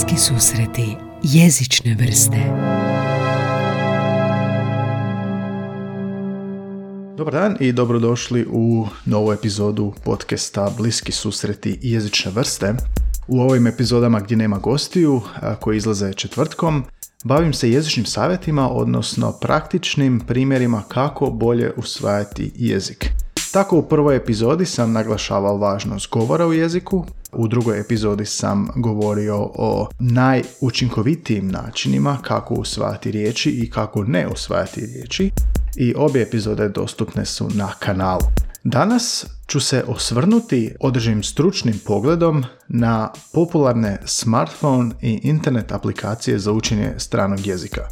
Bliski susreti jezične vrste Dobar dan i dobrodošli u novu epizodu podcasta Bliski susreti jezične vrste. U ovim epizodama gdje nema gostiju, koji izlaze četvrtkom, bavim se jezičnim savjetima, odnosno praktičnim primjerima kako bolje usvajati jezik. Tako u prvoj epizodi sam naglašavao važnost govora u jeziku, u drugoj epizodi sam govorio o najučinkovitijim načinima kako usvajati riječi i kako ne usvajati riječi i obje epizode dostupne su na kanalu. Danas ću se osvrnuti određenim stručnim pogledom na popularne smartphone i internet aplikacije za učenje stranog jezika.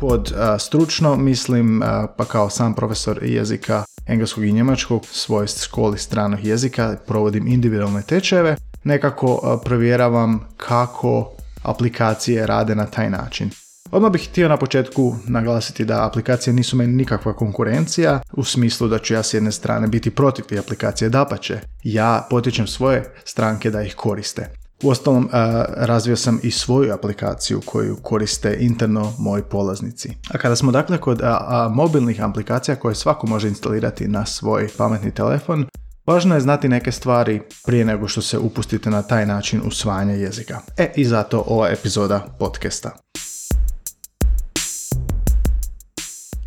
Pod stručno mislim pa kao sam profesor jezika engleskog i njemačkog svoj školi stranog jezika provodim individualne tečajeve nekako provjeravam kako aplikacije rade na taj način. Odmah bih htio na početku naglasiti da aplikacije nisu meni nikakva konkurencija u smislu da ću ja s jedne strane biti protiv te aplikacije dapače. Ja potičem svoje stranke da ih koriste. Uostalom, razvio sam i svoju aplikaciju koju koriste interno moji polaznici. A kada smo dakle kod mobilnih aplikacija koje svako može instalirati na svoj pametni telefon, Važno je znati neke stvari prije nego što se upustite na taj način usvajanja jezika. E, i zato ova epizoda podcasta.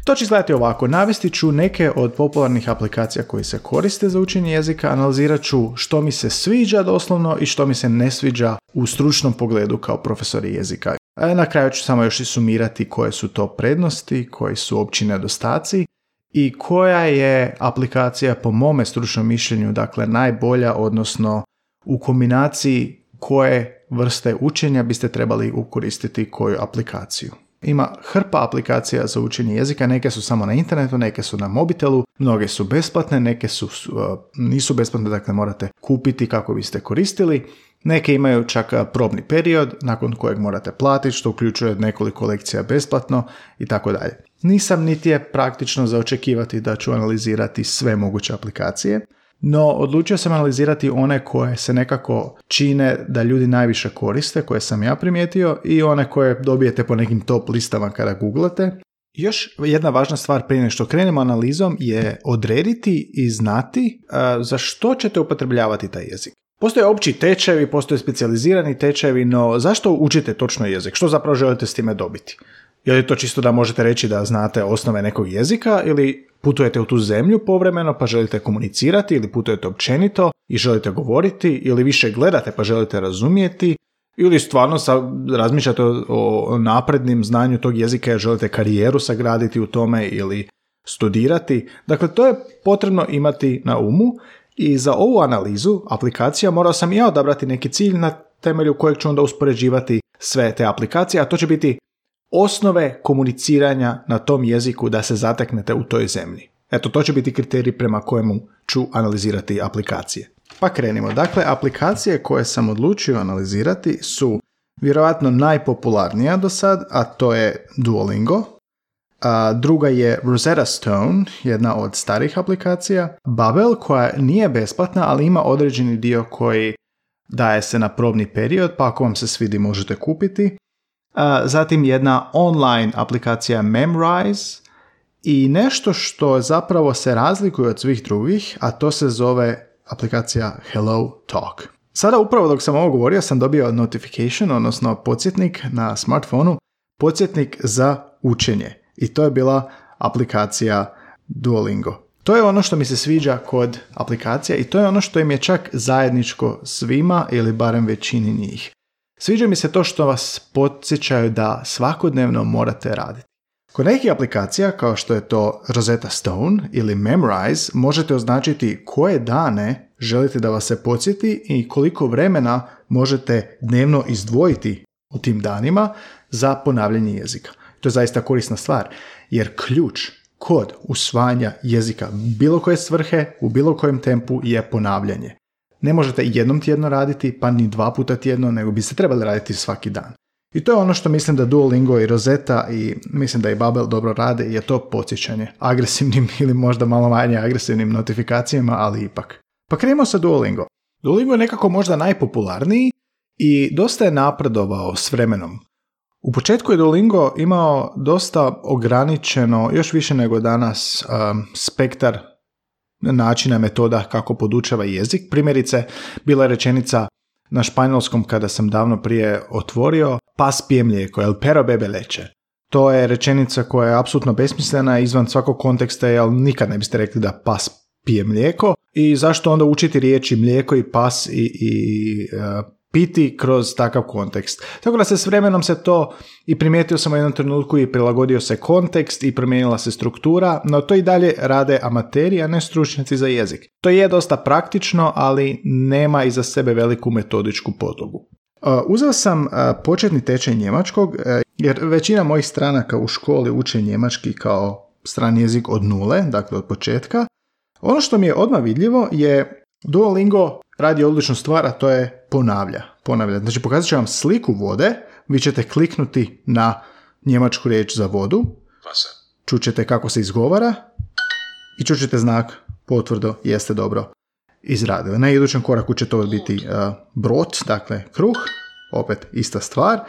To će izgledati ovako. Navesti ću neke od popularnih aplikacija koji se koriste za učenje jezika, analizirat ću što mi se sviđa doslovno i što mi se ne sviđa u stručnom pogledu kao profesori jezika. A na kraju ću samo još i sumirati koje su to prednosti, koji su opći nedostaci i koja je aplikacija po mome stručnom mišljenju dakle najbolja, odnosno u kombinaciji koje vrste učenja biste trebali ukoristiti koju aplikaciju. Ima hrpa aplikacija za učenje jezika, neke su samo na internetu, neke su na mobitelu, mnoge su besplatne, neke su, uh, nisu besplatne, dakle morate kupiti kako biste koristili. Neke imaju čak uh, probni period nakon kojeg morate platiti, što uključuje nekoliko lekcija besplatno i tako dalje. Nisam niti je praktično za očekivati da ću analizirati sve moguće aplikacije, no odlučio sam analizirati one koje se nekako čine da ljudi najviše koriste, koje sam ja primijetio i one koje dobijete po nekim top listama kada googlate. Još jedna važna stvar prije što krenemo analizom je odrediti i znati za što ćete upotrebljavati taj jezik. Postoje opći tečajevi, postoje specijalizirani tečajevi, no zašto učite točno jezik? Što zapravo želite s time dobiti? Je li to čisto da možete reći da znate osnove nekog jezika ili putujete u tu zemlju povremeno pa želite komunicirati ili putujete općenito i želite govoriti ili više gledate pa želite razumijeti ili stvarno sa, razmišljate o, naprednim znanju tog jezika jer želite karijeru sagraditi u tome ili studirati. Dakle, to je potrebno imati na umu i za ovu analizu aplikacija morao sam ja odabrati neki cilj na temelju kojeg ću onda uspoređivati sve te aplikacije, a to će biti osnove komuniciranja na tom jeziku da se zateknete u toj zemlji. Eto, to će biti kriterij prema kojemu ću analizirati aplikacije. Pa krenimo. Dakle, aplikacije koje sam odlučio analizirati su vjerojatno najpopularnija do sad, a to je Duolingo. A druga je Rosetta Stone, jedna od starih aplikacija. Babel, koja nije besplatna, ali ima određeni dio koji daje se na probni period, pa ako vam se svidi možete kupiti zatim jedna online aplikacija Memrise i nešto što zapravo se razlikuje od svih drugih, a to se zove aplikacija Hello Talk. Sada upravo dok sam ovo govorio sam dobio notification, odnosno podsjetnik na smartfonu, podsjetnik za učenje. I to je bila aplikacija Duolingo. To je ono što mi se sviđa kod aplikacija i to je ono što im je čak zajedničko svima ili barem većini njih. Sviđa mi se to što vas podsjećaju da svakodnevno morate raditi. Kod nekih aplikacija, kao što je to Rosetta Stone ili Memrise, možete označiti koje dane želite da vas se podsjeti i koliko vremena možete dnevno izdvojiti u tim danima za ponavljanje jezika. To je zaista korisna stvar, jer ključ kod usvajanja jezika bilo koje svrhe u bilo kojem tempu je ponavljanje ne možete jednom tjedno raditi, pa ni dva puta tjedno, nego biste trebali raditi svaki dan. I to je ono što mislim da Duolingo i Rosetta i mislim da i Babel dobro rade je to podsjećanje agresivnim ili možda malo manje agresivnim notifikacijama, ali ipak. Pa krenimo sa Duolingo. Duolingo je nekako možda najpopularniji i dosta je napredovao s vremenom. U početku je Duolingo imao dosta ograničeno, još više nego danas, um, spektar načina, metoda kako podučava jezik. Primjerice, bila je rečenica na španjolskom kada sam davno prije otvorio pas pije mlijeko, el pero bebe leće. To je rečenica koja je apsolutno besmislena izvan svakog konteksta, jer nikad ne biste rekli da pas pije mlijeko. I zašto onda učiti riječi mlijeko i pas i, i uh, piti kroz takav kontekst. Tako da se s vremenom se to i primijetio sam u jednom trenutku i prilagodio se kontekst i promijenila se struktura, no to i dalje rade amateri, a ne stručnjaci za jezik. To je dosta praktično, ali nema iza sebe veliku metodičku podlogu. Uh, uzeo sam uh, početni tečaj njemačkog, uh, jer većina mojih stranaka u školi uče njemački kao strani jezik od nule, dakle od početka. Ono što mi je odmah vidljivo je Duolingo radi odličnu stvar, a to je ponavlja. ponavlja. Znači pokazat ću vam sliku vode, vi ćete kliknuti na njemačku riječ za vodu, čućete kako se izgovara i čućete znak potvrdo jeste dobro izradili. Na idućem koraku će to biti uh, brot, dakle kruh, opet ista stvar.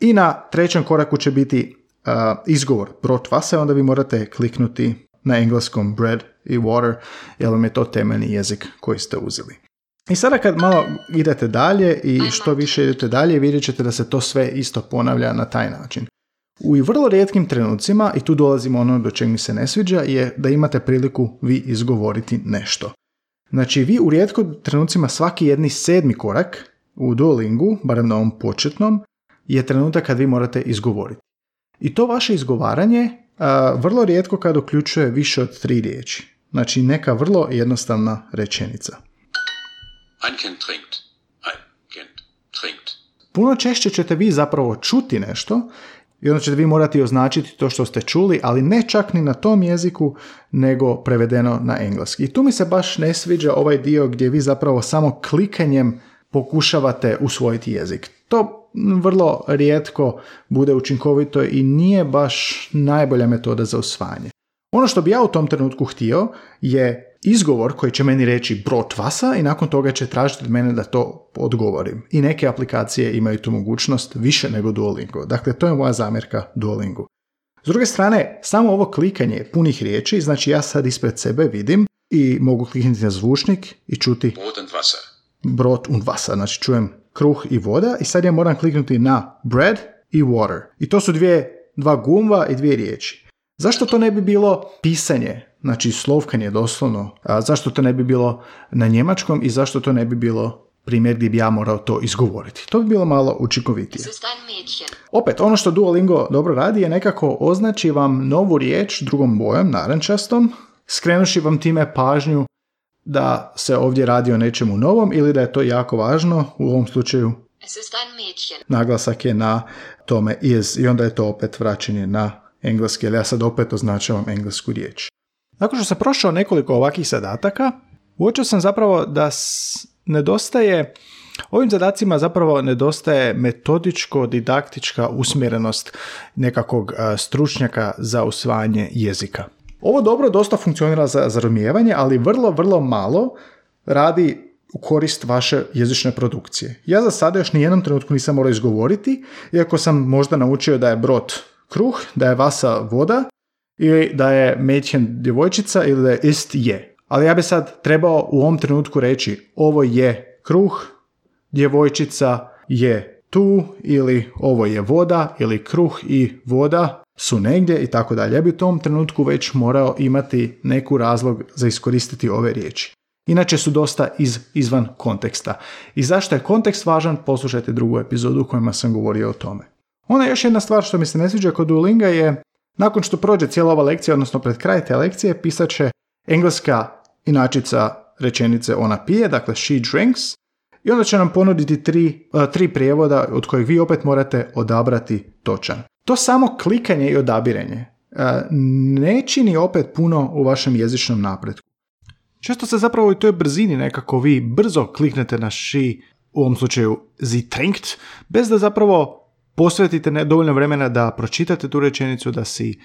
I na trećem koraku će biti uh, izgovor brot vasa, onda vi morate kliknuti na engleskom bread i water, jer vam je to temeljni jezik koji ste uzeli. I sada kad malo idete dalje i što više idete dalje, vidjet ćete da se to sve isto ponavlja na taj način. U vrlo rijetkim trenucima, i tu dolazimo ono do čeg mi se ne sviđa, je da imate priliku vi izgovoriti nešto. Znači, vi u rijetko trenucima svaki jedni sedmi korak u Duolingu, barem na ovom početnom, je trenutak kad vi morate izgovoriti. I to vaše izgovaranje vrlo rijetko kad uključuje više od tri riječi. Znači, neka vrlo jednostavna rečenica. Ein trinkt. Ein trinkt. Puno češće ćete vi zapravo čuti nešto i onda ćete vi morati označiti to što ste čuli, ali ne čak ni na tom jeziku, nego prevedeno na engleski. I tu mi se baš ne sviđa ovaj dio gdje vi zapravo samo klikanjem pokušavate usvojiti jezik. To vrlo rijetko bude učinkovito i nije baš najbolja metoda za usvajanje. Ono što bi ja u tom trenutku htio je izgovor koji će meni reći brot vasa i nakon toga će tražiti od mene da to odgovorim. I neke aplikacije imaju tu mogućnost više nego Duolingo. Dakle, to je moja zamjerka Duolingu. S druge strane, samo ovo klikanje punih riječi, znači ja sad ispred sebe vidim i mogu kliknuti na zvučnik i čuti brot und Wasser. Brot und Wasser, znači čujem kruh i voda i sad ja moram kliknuti na bread i water. I to su dvije, dva gumva i dvije riječi. Zašto to ne bi bilo pisanje znači slovkanje doslovno, a zašto to ne bi bilo na njemačkom i zašto to ne bi bilo primjer gdje bi ja morao to izgovoriti. To bi bilo malo učinkovitije. Opet, ono što Duolingo dobro radi je nekako označi vam novu riječ drugom bojem, narančastom, skrenuši vam time pažnju da se ovdje radi o nečemu novom ili da je to jako važno, u ovom slučaju naglasak je na tome is i onda je to opet vraćanje na engleski, ali ja sad opet označavam englesku riječ. Nakon što sam prošao nekoliko ovakvih zadataka, uočio sam zapravo da nedostaje Ovim zadacima zapravo nedostaje metodičko-didaktička usmjerenost nekakvog stručnjaka za usvajanje jezika. Ovo dobro dosta funkcionira za zarumijevanje, ali vrlo, vrlo malo radi u korist vaše jezične produkcije. Ja za sada još nijednom trenutku nisam morao izgovoriti, iako sam možda naučio da je brod kruh, da je vasa voda, ili da je Mädchen djevojčica ili da je ist je. Ali ja bi sad trebao u ovom trenutku reći ovo je kruh, djevojčica je tu ili ovo je voda ili kruh i voda su negdje i tako dalje. Ja bi u tom trenutku već morao imati neku razlog za iskoristiti ove riječi. Inače su dosta iz, izvan konteksta. I zašto je kontekst važan, poslušajte drugu epizodu u kojima sam govorio o tome. Ona još jedna stvar što mi se ne sviđa kod Duolinga je nakon što prođe cijela ova lekcija, odnosno pred kraj te lekcije, pisat će engleska inačica rečenice ona pije, dakle she drinks, i onda će nam ponuditi tri, uh, tri prijevoda od kojih vi opet morate odabrati točan. To samo klikanje i odabiranje uh, ne čini opet puno u vašem jezičnom napretku. Često se zapravo u toj brzini nekako vi brzo kliknete na she, u ovom slučaju sie trinkt, bez da zapravo posvetite dovoljno vremena da pročitate tu rečenicu, da si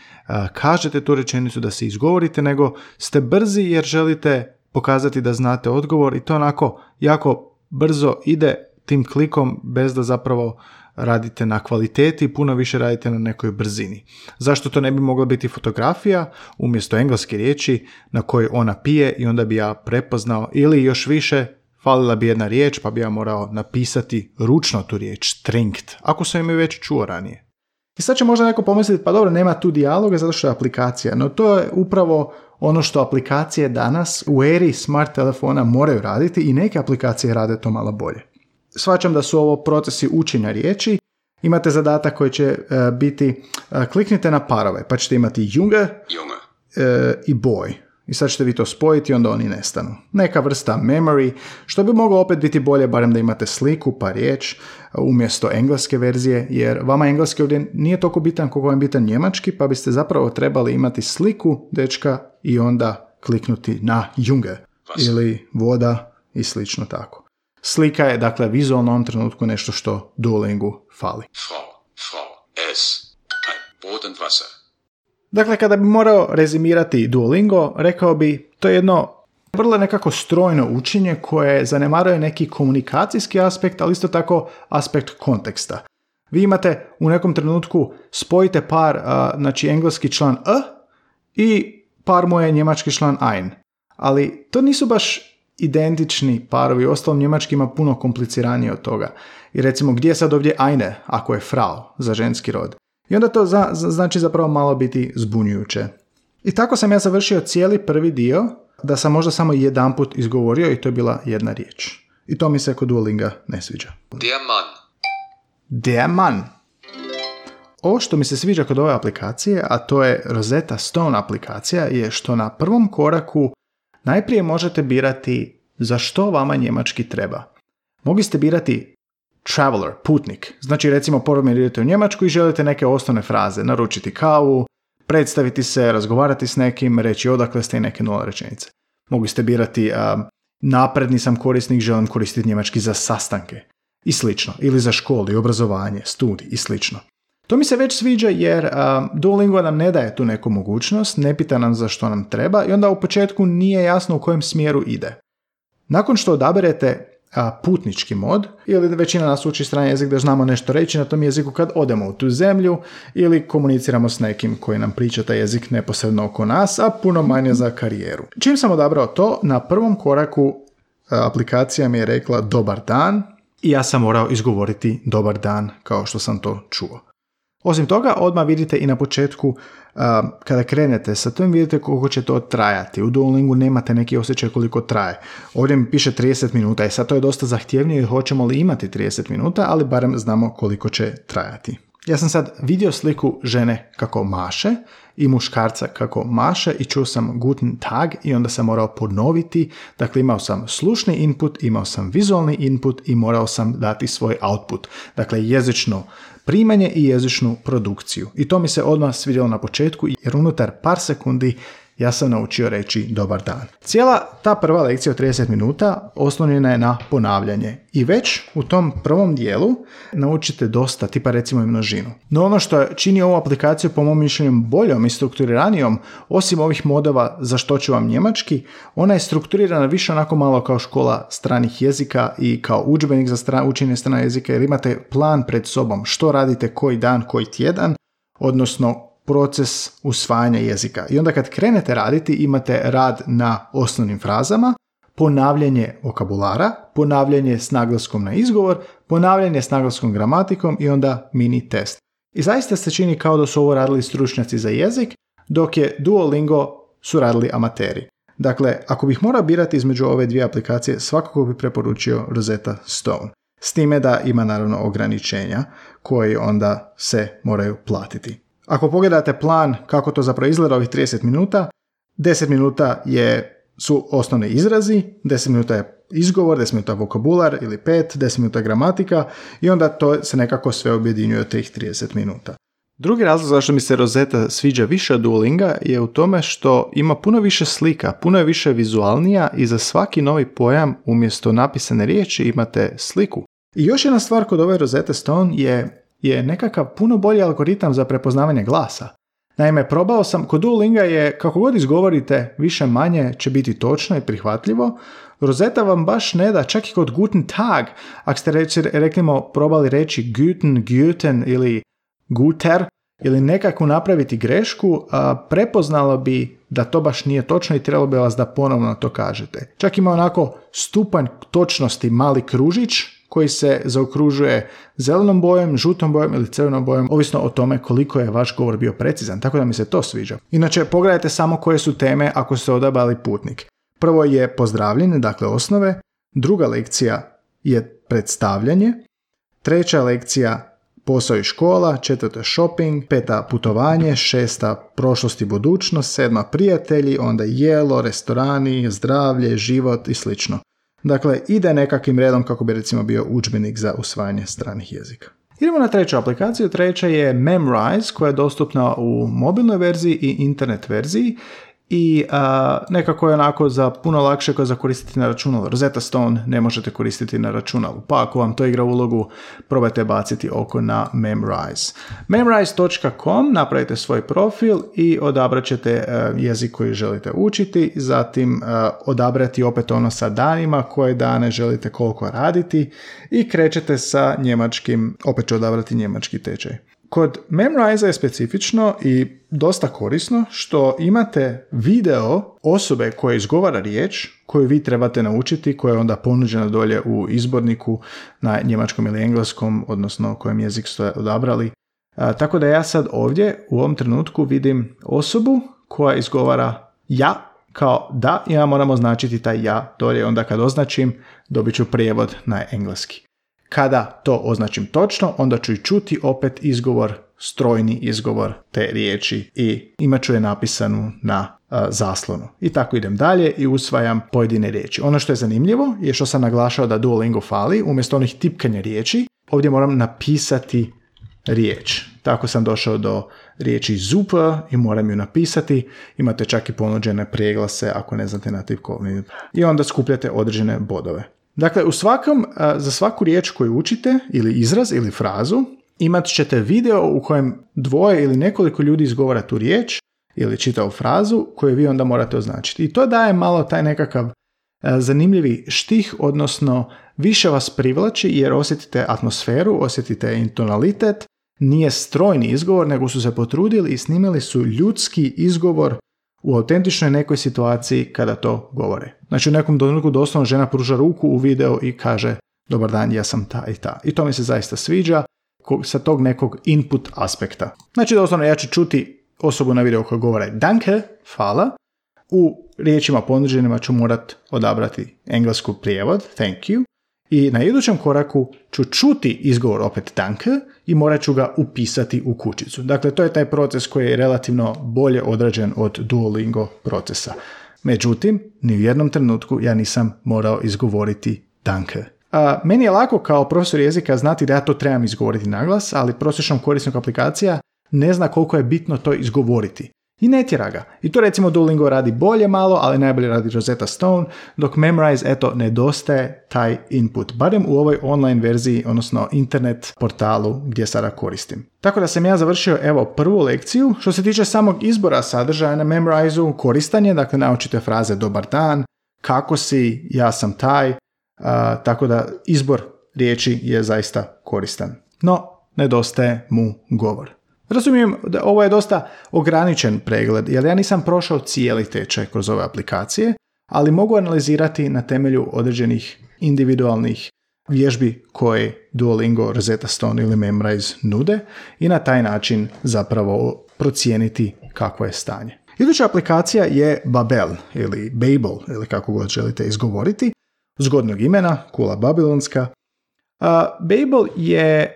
kažete tu rečenicu, da si izgovorite, nego ste brzi jer želite pokazati da znate odgovor i to onako jako brzo ide tim klikom bez da zapravo radite na kvaliteti, puno više radite na nekoj brzini. Zašto to ne bi mogla biti fotografija umjesto engleske riječi na kojoj ona pije i onda bi ja prepoznao ili još više falila bi jedna riječ pa bi ja morao napisati ručno tu riječ, trinkt, ako sam ju već čuo ranije. I sad će možda neko pomisliti, pa dobro, nema tu dijaloga zato što je aplikacija, no to je upravo ono što aplikacije danas u eri smart telefona moraju raditi i neke aplikacije rade to malo bolje. Svačam da su ovo procesi učenja riječi, imate zadatak koji će e, biti, uh, kliknite na parove, pa ćete imati junge, junge. E, i boy. I sad ćete vi to spojiti onda oni nestanu. Neka vrsta memory, što bi moglo opet biti bolje, barem da imate sliku pa riječ umjesto engleske verzije, jer vama engleski ovdje nije toliko bitan koliko vam bitan njemački, pa biste zapravo trebali imati sliku dečka i onda kliknuti na junge ili voda i slično tako. Slika je dakle vizualno u ovom trenutku nešto što Duolingu fali. Frau, Frau, es, Brot und Wasser. Dakle, kada bi morao rezimirati Duolingo, rekao bi to je jedno vrlo nekako strojno učenje koje zanemaruje neki komunikacijski aspekt, ali isto tako aspekt konteksta. Vi imate u nekom trenutku spojite par, znači engleski član e i par mu je njemački član ein. Ali to nisu baš identični parovi, ostalom njemački ima puno kompliciranije od toga. I recimo gdje je sad ovdje eine ako je frau za ženski rod? I onda to za, znači zapravo malo biti zbunjujuće. I tako sam ja završio cijeli prvi dio, da sam možda samo jedan put izgovorio i to je bila jedna riječ. I to mi se kod Duolinga ne sviđa. Der Mann. Ovo što mi se sviđa kod ove aplikacije, a to je Rosetta Stone aplikacija, je što na prvom koraku najprije možete birati za što vama njemački treba. Mogli ste birati traveler, putnik. Znači recimo prvo idete u Njemačku i želite neke osnovne fraze, naručiti kavu, predstaviti se, razgovarati s nekim, reći odakle ste i neke nula rečenice. Mogli ste birati napredni sam korisnik, želim koristiti njemački za sastanke i slično, ili za školu i obrazovanje, studij i slično. To mi se već sviđa jer Duolingo nam ne daje tu neku mogućnost, ne pita nam za što nam treba i onda u početku nije jasno u kojem smjeru ide. Nakon što odaberete putnički mod ili većina nas uči strani jezik da znamo nešto reći na tom jeziku kad odemo u tu zemlju ili komuniciramo s nekim koji nam priča taj jezik neposredno oko nas, a puno manje za karijeru. Čim sam odabrao to, na prvom koraku aplikacija mi je rekla dobar dan i ja sam morao izgovoriti dobar dan kao što sam to čuo. Osim toga, odmah vidite i na početku kada krenete sa tim vidite koliko će to trajati. U Duolingu nemate neki osjećaj koliko traje. Ovdje mi piše 30 minuta i sad to je dosta zahtjevnije hoćemo li imati 30 minuta, ali barem znamo koliko će trajati. Ja sam sad vidio sliku žene kako maše i muškarca kako maše i čuo sam guten tag i onda sam morao ponoviti. Dakle, imao sam slušni input, imao sam vizualni input i morao sam dati svoj output. Dakle, jezično primanje i jezičnu produkciju. I to mi se odmah svidjelo na početku jer unutar par sekundi ja sam naučio reći dobar dan. Cijela ta prva lekcija od 30 minuta oslonjena je na ponavljanje i već u tom prvom dijelu naučite dosta, tipa recimo i množinu. No ono što čini ovu aplikaciju po mom mišljenju boljom i strukturiranijom, osim ovih modova za što ću vam njemački, ona je strukturirana više onako malo kao škola stranih jezika i kao udžbenik za stran, učenje stranih jezika jer imate plan pred sobom što radite koji dan, koji tjedan, odnosno proces usvajanja jezika. I onda kad krenete raditi imate rad na osnovnim frazama, ponavljanje vokabulara, ponavljanje s naglaskom na izgovor, ponavljanje s naglaskom gramatikom i onda mini test. I zaista se čini kao da su ovo radili stručnjaci za jezik, dok je Duolingo su radili amateri. Dakle, ako bih morao birati između ove dvije aplikacije, svakako bih preporučio Rosetta Stone. S time da ima naravno ograničenja koji onda se moraju platiti. Ako pogledate plan kako to zapravo izgleda ovih 30 minuta, 10 minuta je, su osnovni izrazi, 10 minuta je izgovor, 10 minuta vokabular ili 5, 10 minuta gramatika i onda to se nekako sve objedinjuje od tih 30 minuta. Drugi razlog zašto mi se Rosetta sviđa više od Duolinga je u tome što ima puno više slika, puno je više vizualnija i za svaki novi pojam umjesto napisane riječi imate sliku. I još jedna stvar kod ove Rosetta Stone je je nekakav puno bolji algoritam za prepoznavanje glasa. Naime, probao sam, kod Duolinga je, kako god izgovorite, više manje će biti točno i prihvatljivo. Rosetta vam baš ne da, čak i kod Guten Tag, ako ste reći, rekli probali reći Guten, Guten ili Guter, ili nekako napraviti grešku, a, prepoznalo bi da to baš nije točno i trebalo bi vas da ponovno to kažete. Čak ima onako stupanj točnosti mali kružić koji se zaokružuje zelenom bojem, žutom bojem ili crvenom bojem, ovisno o tome koliko je vaš govor bio precizan, tako da mi se to sviđa. Inače, pogledajte samo koje su teme ako ste odabali putnik. Prvo je pozdravljanje, dakle osnove, druga lekcija je predstavljanje, treća lekcija posao i škola, četvrta shopping, peta putovanje, šesta prošlost i budućnost, sedma prijatelji, onda jelo, restorani, zdravlje, život i slično. Dakle, ide nekakvim redom kako bi recimo bio udžbenik za usvajanje stranih jezika. Idemo na treću aplikaciju. Treća je Memrise koja je dostupna u mobilnoj verziji i internet verziji i nekako je onako za puno lakše za koristiti na računalu. Rosetta Stone ne možete koristiti na računalu, pa ako vam to igra ulogu, probajte baciti oko na Memrise. Memrise.com napravite svoj profil i odabrat ćete e, jezik koji želite učiti, zatim e, odabrati opet ono sa danima, koje dane želite koliko raditi i krećete sa njemačkim, opet ću odabrati njemački tečaj. Kod Memrise je specifično i dosta korisno što imate video osobe koja izgovara riječ koju vi trebate naučiti, koja je onda ponuđena dolje u izborniku na njemačkom ili engleskom, odnosno kojem jezik ste odabrali. tako da ja sad ovdje u ovom trenutku vidim osobu koja izgovara ja kao da ja moramo označiti taj ja dolje. Onda kad označim dobit ću prijevod na engleski. Kada to označim točno, onda ću i čuti opet izgovor, strojni izgovor te riječi i imat ću je napisanu na zaslonu. I tako idem dalje i usvajam pojedine riječi. Ono što je zanimljivo je što sam naglašao da Duolingo fali, umjesto onih tipkanja riječi, ovdje moram napisati riječ. Tako sam došao do riječi super i moram ju napisati. Imate čak i ponuđene preglase ako ne znate na tipkovni. I onda skupljate određene bodove. Dakle, u svakom, za svaku riječ koju učite, ili izraz, ili frazu, imat ćete video u kojem dvoje ili nekoliko ljudi izgovara tu riječ ili čitao frazu koju vi onda morate označiti. I to daje malo taj nekakav zanimljivi štih, odnosno više vas privlači jer osjetite atmosferu, osjetite intonalitet, nije strojni izgovor, nego su se potrudili i snimili su ljudski izgovor u autentičnoj nekoj situaciji kada to govore. Znači u nekom trenutku doslovno žena pruža ruku u video i kaže dobar dan, ja sam ta i ta. I to mi se zaista sviđa sa tog nekog input aspekta. Znači doslovno ja ću čuti osobu na videu koja govore danke, hvala, u riječima ponuđenima ću morat odabrati englesku prijevod, thank you, i na idućem koraku ću čuti izgovor opet danke i morat ću ga upisati u kućicu. Dakle, to je taj proces koji je relativno bolje odrađen od Duolingo procesa. Međutim, ni u jednom trenutku ja nisam morao izgovoriti danke. A, meni je lako kao profesor jezika znati da ja to trebam izgovoriti naglas, ali prosječnom korisnog aplikacija ne zna koliko je bitno to izgovoriti i ne tjera ga. I to recimo Duolingo radi bolje malo, ali najbolje radi Rosetta Stone, dok Memrise, eto, nedostaje taj input, barem u ovoj online verziji, odnosno internet portalu gdje sada koristim. Tako da sam ja završio evo prvu lekciju. Što se tiče samog izbora sadržaja na Memoriseu, koristanje, dakle naučite fraze dobar dan, kako si, ja sam taj, tako da izbor riječi je zaista koristan. No, nedostaje mu govor. Razumijem da ovo je dosta ograničen pregled, jer ja nisam prošao cijeli tečaj kroz ove aplikacije, ali mogu analizirati na temelju određenih individualnih vježbi koje Duolingo, Rosetta Stone ili Memrise nude i na taj način zapravo procijeniti kakvo je stanje. Iduća aplikacija je Babel ili Babel ili kako god želite izgovoriti, zgodnog imena, kula babilonska. Babel je,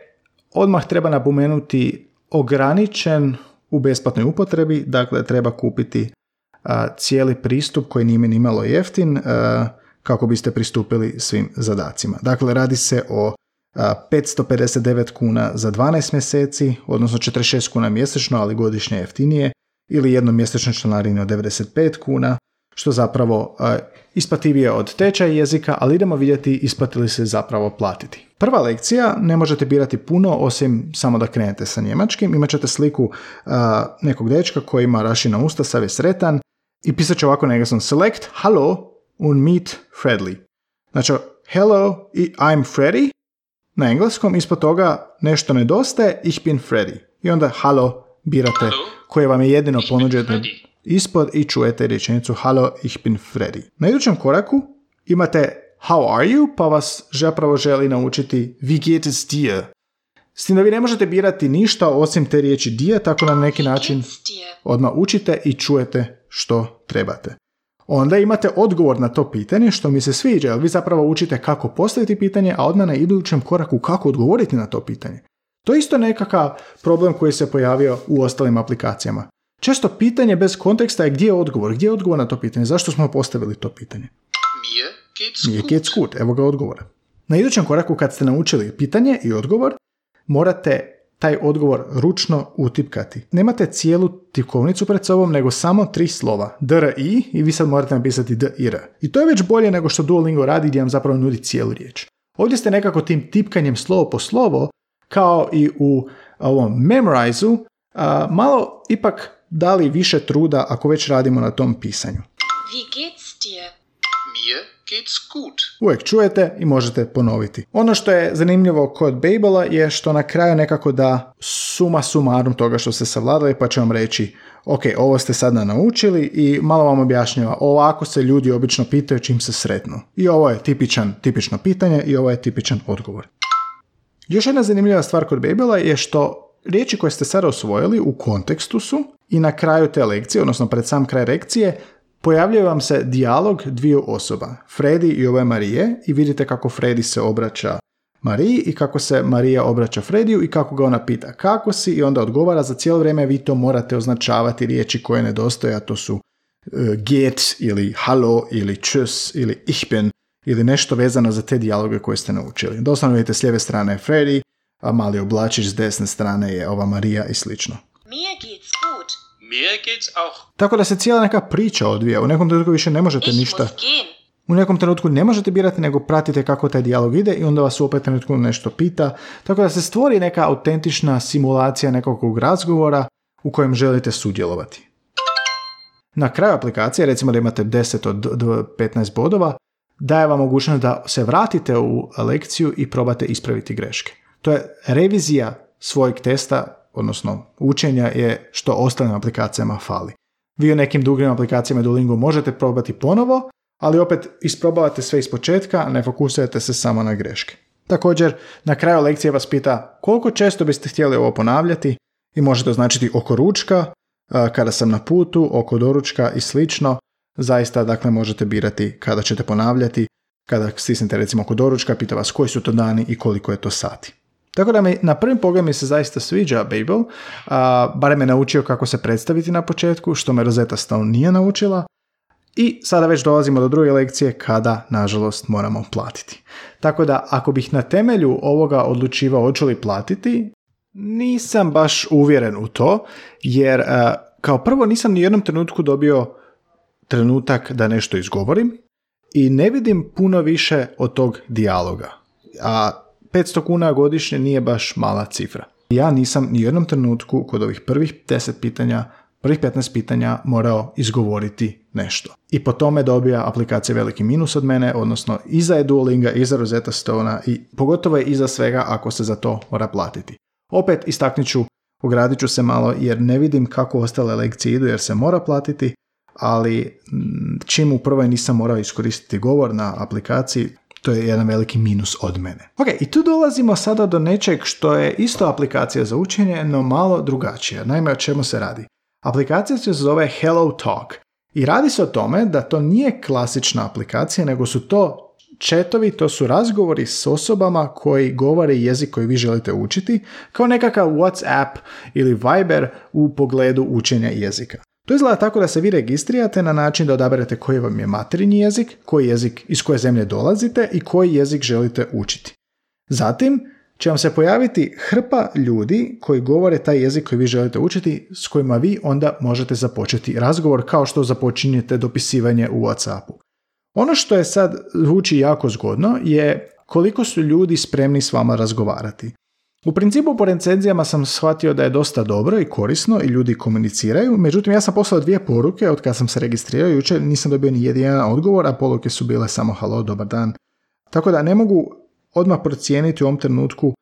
odmah treba napomenuti, ograničen u besplatnoj upotrebi, dakle treba kupiti cijeli pristup koji nije ni malo jeftin kako biste pristupili svim zadacima. Dakle, radi se o 559 kuna za 12 mjeseci, odnosno 46 kuna mjesečno, ali godišnje jeftinije, ili jednom mjesečnoj članarine od 95 kuna, što zapravo isplativije od tečaja jezika, ali idemo vidjeti isplati li se zapravo platiti. Prva lekcija, ne možete birati puno osim samo da krenete sa njemačkim. Imat ćete sliku nekog dečka koji ima rašina usta, sav je sretan i pisat će ovako na select hello und meet Fredly. Znači, hello i I'm Freddy. Na engleskom ispod toga nešto nedostaje, ich bin Freddy. I onda hello birate koje vam je jedino ponuđeno ispod i čujete rečenicu Halo, ich bin Freddy. Na idućem koraku imate How are you? Pa vas zapravo želi naučiti Wie geht es dir? S tim da vi ne možete birati ništa osim te riječi dir, tako na neki način odmah učite i čujete što trebate. Onda imate odgovor na to pitanje što mi se sviđa, jer vi zapravo učite kako postaviti pitanje, a odmah na idućem koraku kako odgovoriti na to pitanje. To je isto nekakav problem koji se pojavio u ostalim aplikacijama. Često pitanje bez konteksta je gdje je odgovor, gdje je odgovor na to pitanje, zašto smo postavili to pitanje. Mir geht's gut. Evo ga odgovora. Na idućem koraku kad ste naučili pitanje i odgovor, morate taj odgovor ručno utipkati. Nemate cijelu tipkovnicu pred sobom, nego samo tri slova. Dr, i i vi sad morate napisati d, i r. I to je već bolje nego što Duolingo radi gdje vam zapravo nudi cijelu riječ. Ovdje ste nekako tim tipkanjem slovo po slovo, kao i u ovom memorizu, malo ipak dali više truda ako već radimo na tom pisanju. Wie geht's dir? Mir geht's gut. Uvijek čujete i možete ponoviti. Ono što je zanimljivo kod Babela je što na kraju nekako da suma sumarum toga što ste savladali pa će vam reći ok, ovo ste sada naučili i malo vam objašnjava ovako se ljudi obično pitaju čim se sretnu. I ovo je tipičan, tipično pitanje i ovo je tipičan odgovor. Još jedna zanimljiva stvar kod Babela je što riječi koje ste sada osvojili u kontekstu su i na kraju te lekcije, odnosno pred sam kraj lekcije, pojavljuje vam se dijalog dviju osoba, Fredi i ove Marije i vidite kako Fredi se obraća Mariji i kako se Marija obraća Frediju i kako ga ona pita kako si i onda odgovara za cijelo vrijeme vi to morate označavati riječi koje nedostaje, a to su uh, get ili halo ili tschüss ili ich bin ili nešto vezano za te dijaloge koje ste naučili. Doslovno vidite s lijeve strane Freddy, a mali oblačić s desne strane je ova Marija i slično. Mir geht's gut. Mir geht's auch. Tako da se cijela neka priča odvija. U nekom trenutku više ne možete ich ništa... U nekom trenutku ne možete birati, nego pratite kako taj dijalog ide i onda vas u opet trenutku nešto pita. Tako da se stvori neka autentična simulacija nekog razgovora u kojem želite sudjelovati. Na kraju aplikacije, recimo da imate 10 od 15 bodova, daje vam mogućnost da se vratite u lekciju i probate ispraviti greške. To je revizija svojeg testa, odnosno učenja je što ostalim aplikacijama fali. Vi u nekim drugim aplikacijama Duolingo možete probati ponovo, ali opet isprobavate sve iz početka, ne fokusirate se samo na greške. Također, na kraju lekcije vas pita koliko često biste htjeli ovo ponavljati i možete označiti oko ručka, kada sam na putu, oko doručka i slično. Zaista, dakle, možete birati kada ćete ponavljati, kada stisnete recimo oko doručka, pita vas koji su to dani i koliko je to sati. Tako da mi na prvim pogled mi se zaista sviđa Babel, a, barem me naučio kako se predstaviti na početku, što me Rosetta Stone nije naučila. I sada već dolazimo do druge lekcije kada, nažalost, moramo platiti. Tako da, ako bih na temelju ovoga odlučivao hoću li platiti, nisam baš uvjeren u to, jer kao prvo nisam ni jednom trenutku dobio trenutak da nešto izgovorim i ne vidim puno više od tog dijaloga. A 500 kuna godišnje nije baš mala cifra. Ja nisam ni u jednom trenutku kod ovih prvih 10 pitanja, prvih 15 pitanja morao izgovoriti nešto. I po tome dobija aplikacija veliki minus od mene, odnosno iza je Duolinga, iza Rosetta Stona i pogotovo je iza svega ako se za to mora platiti. Opet istaknut ću, ogradit ću se malo jer ne vidim kako ostale lekcije idu jer se mora platiti, ali čim u prvoj nisam morao iskoristiti govor na aplikaciji, to je jedan veliki minus od mene. Ok, i tu dolazimo sada do nečeg što je isto aplikacija za učenje, no malo drugačija. Naime, o čemu se radi? Aplikacija se zove Hello Talk i radi se o tome da to nije klasična aplikacija, nego su to četovi, to su razgovori s osobama koji govore jezik koji vi želite učiti, kao nekakav WhatsApp ili Viber u pogledu učenja jezika. To izgleda tako da se vi registrirate na način da odaberete koji vam je materinji jezik, koji jezik iz koje zemlje dolazite i koji jezik želite učiti. Zatim će vam se pojaviti hrpa ljudi koji govore taj jezik koji vi želite učiti, s kojima vi onda možete započeti razgovor kao što započinjete dopisivanje u WhatsAppu. Ono što je sad zvuči jako zgodno je koliko su ljudi spremni s vama razgovarati. U principu po recenzijama sam shvatio da je dosta dobro i korisno i ljudi komuniciraju, međutim ja sam poslao dvije poruke od kada sam se registrirao jučer, nisam dobio ni jedan odgovor, a poruke su bile samo halo, dobar dan. Tako da ne mogu odmah procijeniti u ovom trenutku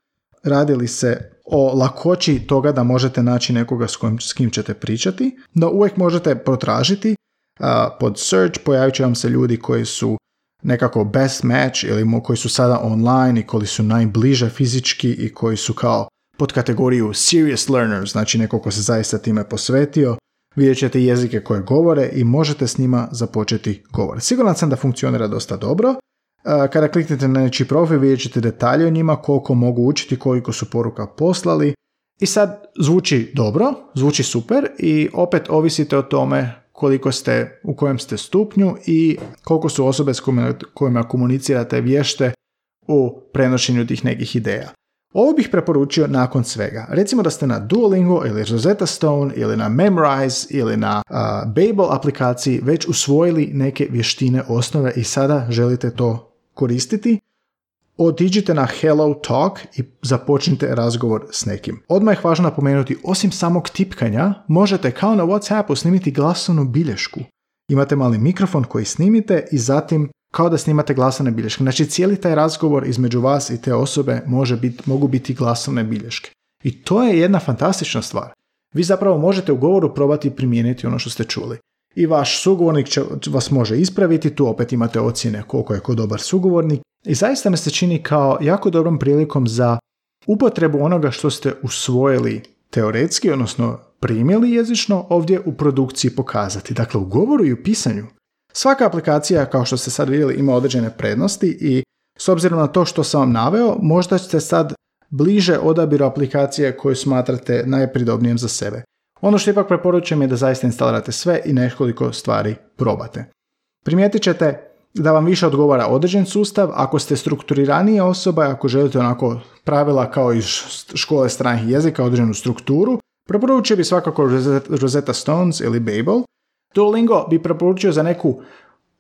radi li se o lakoći toga da možete naći nekoga s, kojim, s kim ćete pričati, da uvijek možete protražiti pod search, pojavit će vam se ljudi koji su nekako best match ili koji su sada online i koji su najbliže fizički i koji su kao pod kategoriju serious learners, znači neko ko se zaista time posvetio, vidjet ćete jezike koje govore i možete s njima započeti govor. Siguran sam da funkcionira dosta dobro. Kada kliknete na nečiji profil vidjet ćete detalje o njima, koliko mogu učiti, koliko su poruka poslali. I sad zvuči dobro, zvuči super i opet ovisite o tome koliko ste, u kojem ste stupnju i koliko su osobe s kojima, komunicirate vješte u prenošenju tih nekih ideja. Ovo bih preporučio nakon svega. Recimo da ste na Duolingo ili Rosetta Stone ili na Memrise ili na uh, Babel aplikaciji već usvojili neke vještine osnove i sada želite to koristiti otiđite na Hello Talk i započnite razgovor s nekim. Odmah je važno napomenuti, osim samog tipkanja, možete kao na Whatsappu snimiti glasovnu bilješku. Imate mali mikrofon koji snimite i zatim kao da snimate glasovne bilješke. Znači cijeli taj razgovor između vas i te osobe može biti, mogu biti glasovne bilješke. I to je jedna fantastična stvar. Vi zapravo možete u govoru probati primijeniti ono što ste čuli. I vaš sugovornik će, vas može ispraviti, tu opet imate ocjene koliko je ko dobar sugovornik i zaista mi se čini kao jako dobrom prilikom za upotrebu onoga što ste usvojili teoretski, odnosno primjeli jezično, ovdje u produkciji pokazati. Dakle, u govoru i u pisanju. Svaka aplikacija, kao što ste sad vidjeli, ima određene prednosti i s obzirom na to što sam vam naveo, možda ste sad bliže odabiru aplikacije koju smatrate najpridobnijem za sebe. Ono što ipak preporučujem je da zaista instalirate sve i nekoliko stvari probate. Primijetit ćete da vam više odgovara određen sustav, ako ste strukturiranije osoba, ako želite onako pravila kao iz škole stranih jezika, određenu strukturu, preporučio bi svakako Rosetta Stones ili Babel. Duolingo bi preporučio za neku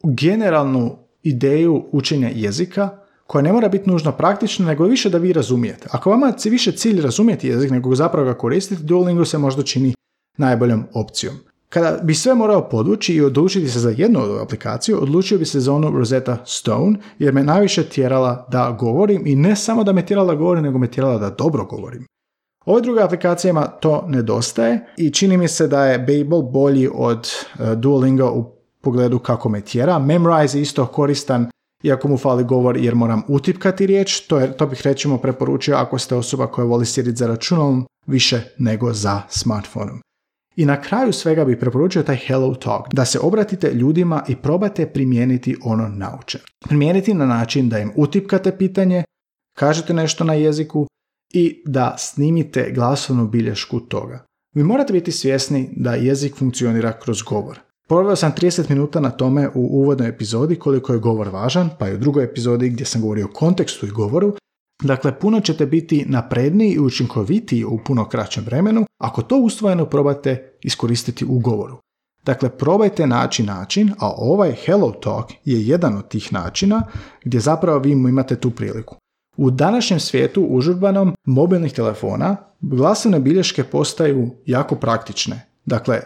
generalnu ideju učenja jezika, koja ne mora biti nužno praktična, nego više da vi razumijete. Ako vama više cilj razumjeti jezik nego zapravo ga koristiti, Duolingo se možda čini najboljom opcijom. Kada bi sve morao podvući i odlučiti se za jednu od aplikaciju, odlučio bi se za onu Rosetta Stone, jer me najviše tjerala da govorim i ne samo da me tjerala da govorim, nego me tjerala da dobro govorim. Ove druge aplikacijama to nedostaje i čini mi se da je Babel bolji od uh, Duolingo u pogledu kako me tjera. Memrise je isto koristan iako mu fali govor jer moram utipkati riječ, to, je, to bih recimo preporučio ako ste osoba koja voli sjediti za računom više nego za smartfonom. I na kraju svega bih preporučio taj Hello Talk, da se obratite ljudima i probate primijeniti ono naučeno. Primijeniti na način da im utipkate pitanje, kažete nešto na jeziku i da snimite glasovnu bilješku toga. Vi morate biti svjesni da jezik funkcionira kroz govor. Proveo sam 30 minuta na tome u uvodnoj epizodi koliko je govor važan, pa i u drugoj epizodi gdje sam govorio o kontekstu i govoru, Dakle, puno ćete biti napredniji i učinkovitiji u puno kraćem vremenu ako to usvojeno probate iskoristiti u govoru. Dakle, probajte naći način, a ovaj Hello Talk je jedan od tih načina gdje zapravo vi imate tu priliku. U današnjem svijetu užurbanom mobilnih telefona glasovne bilješke postaju jako praktične. Dakle,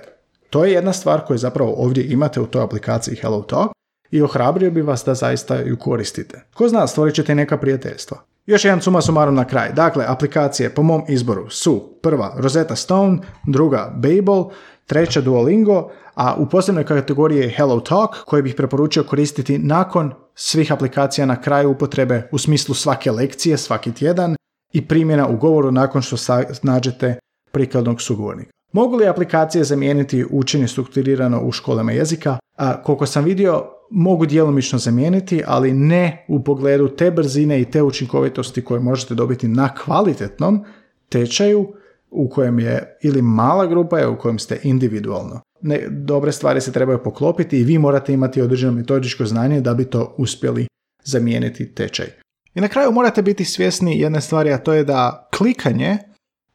to je jedna stvar koju zapravo ovdje imate u toj aplikaciji Hello Talk i ohrabrio bi vas da zaista ju koristite. Ko zna, stvorit ćete neka prijateljstva. Još jedan suma sumarom na kraj. Dakle, aplikacije po mom izboru su prva Rosetta Stone, druga Babel, treća Duolingo, a u posebnoj kategoriji je Hello Talk koji bih preporučio koristiti nakon svih aplikacija na kraju upotrebe u smislu svake lekcije, svaki tjedan i primjena u govoru nakon što nađete prikladnog sugovornika. Mogu li aplikacije zamijeniti učenje strukturirano u školama jezika? A, koliko sam vidio, mogu djelomično zamijeniti, ali ne u pogledu te brzine i te učinkovitosti koje možete dobiti na kvalitetnom tečaju u kojem je ili mala grupa je u kojem ste individualno. Ne, dobre stvari se trebaju poklopiti i vi morate imati određeno metodičko znanje da bi to uspjeli zamijeniti tečaj. I na kraju morate biti svjesni jedne stvari, a to je da klikanje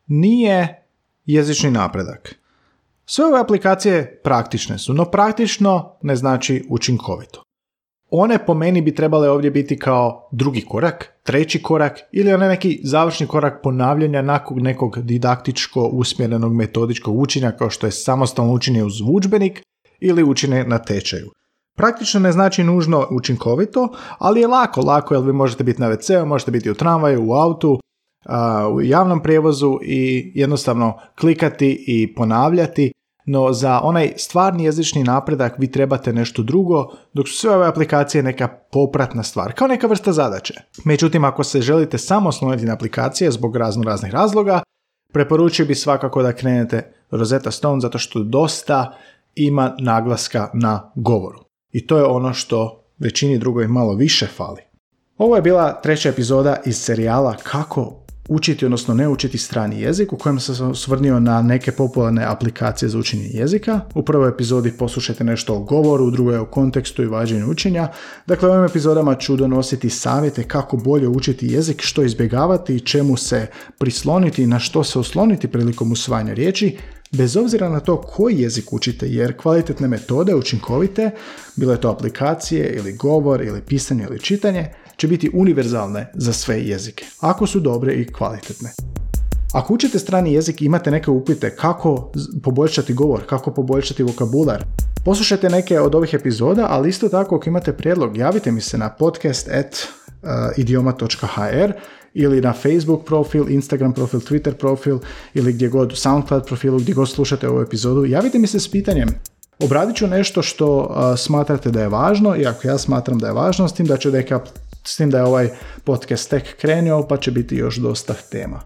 nije jezični napredak. Sve ove aplikacije praktične su, no praktično ne znači učinkovito. one po meni bi trebale ovdje biti kao drugi korak, treći korak ili onaj neki završni korak ponavljanja nakon nekog didaktičko usmjerenog metodičkog učenja kao što je samostalno učenje uz udžbenik ili učenje na tečaju. Praktično ne znači nužno učinkovito, ali je lako, lako jer vi možete biti na WC-u, možete biti u tramvaju, u autu, u javnom prijevozu i jednostavno klikati i ponavljati no za onaj stvarni jezični napredak vi trebate nešto drugo, dok su sve ove aplikacije neka popratna stvar, kao neka vrsta zadaće. Međutim, ako se želite samo osloniti na aplikacije zbog razno raznih razloga, preporučio bi svakako da krenete Rosetta Stone zato što dosta ima naglaska na govoru. I to je ono što većini drugoj malo više fali. Ovo je bila treća epizoda iz serijala Kako učiti, odnosno ne učiti strani jezik, u kojem sam se osvrnio na neke popularne aplikacije za učenje jezika. U prvoj epizodi poslušajte nešto o govoru, u drugoj o kontekstu i vađenju učenja. Dakle, u ovim epizodama ću donositi savjete kako bolje učiti jezik, što izbjegavati čemu se prisloniti, na što se osloniti prilikom usvajanja riječi, bez obzira na to koji jezik učite, jer kvalitetne metode, učinkovite, bile to aplikacije ili govor ili pisanje ili čitanje, će biti univerzalne za sve jezike, ako su dobre i kvalitetne. Ako učite strani jezik i imate neke upite kako poboljšati govor, kako poboljšati vokabular, poslušajte neke od ovih epizoda, ali isto tako ako imate prijedlog, javite mi se na podcast at uh, idioma.hr ili na Facebook profil, Instagram profil, Twitter profil ili gdje god, SoundCloud profilu, gdje god slušate ovu epizodu. Javite mi se s pitanjem. Obradit ću nešto što uh, smatrate da je važno i ako ja smatram da je važno, s tim da će neka s tim da je ovaj podcast tek krenuo, pa će biti još dosta tema.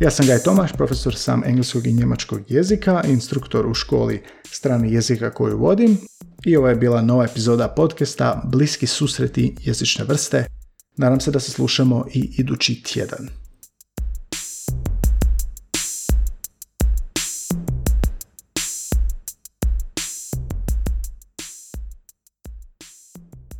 Ja sam Gaj Tomaš, profesor sam engleskog i njemačkog jezika, instruktor u školi strani jezika koju vodim i ovo je bila nova epizoda podcasta Bliski susreti jezične vrste. Nadam se da se slušamo i idući tjedan.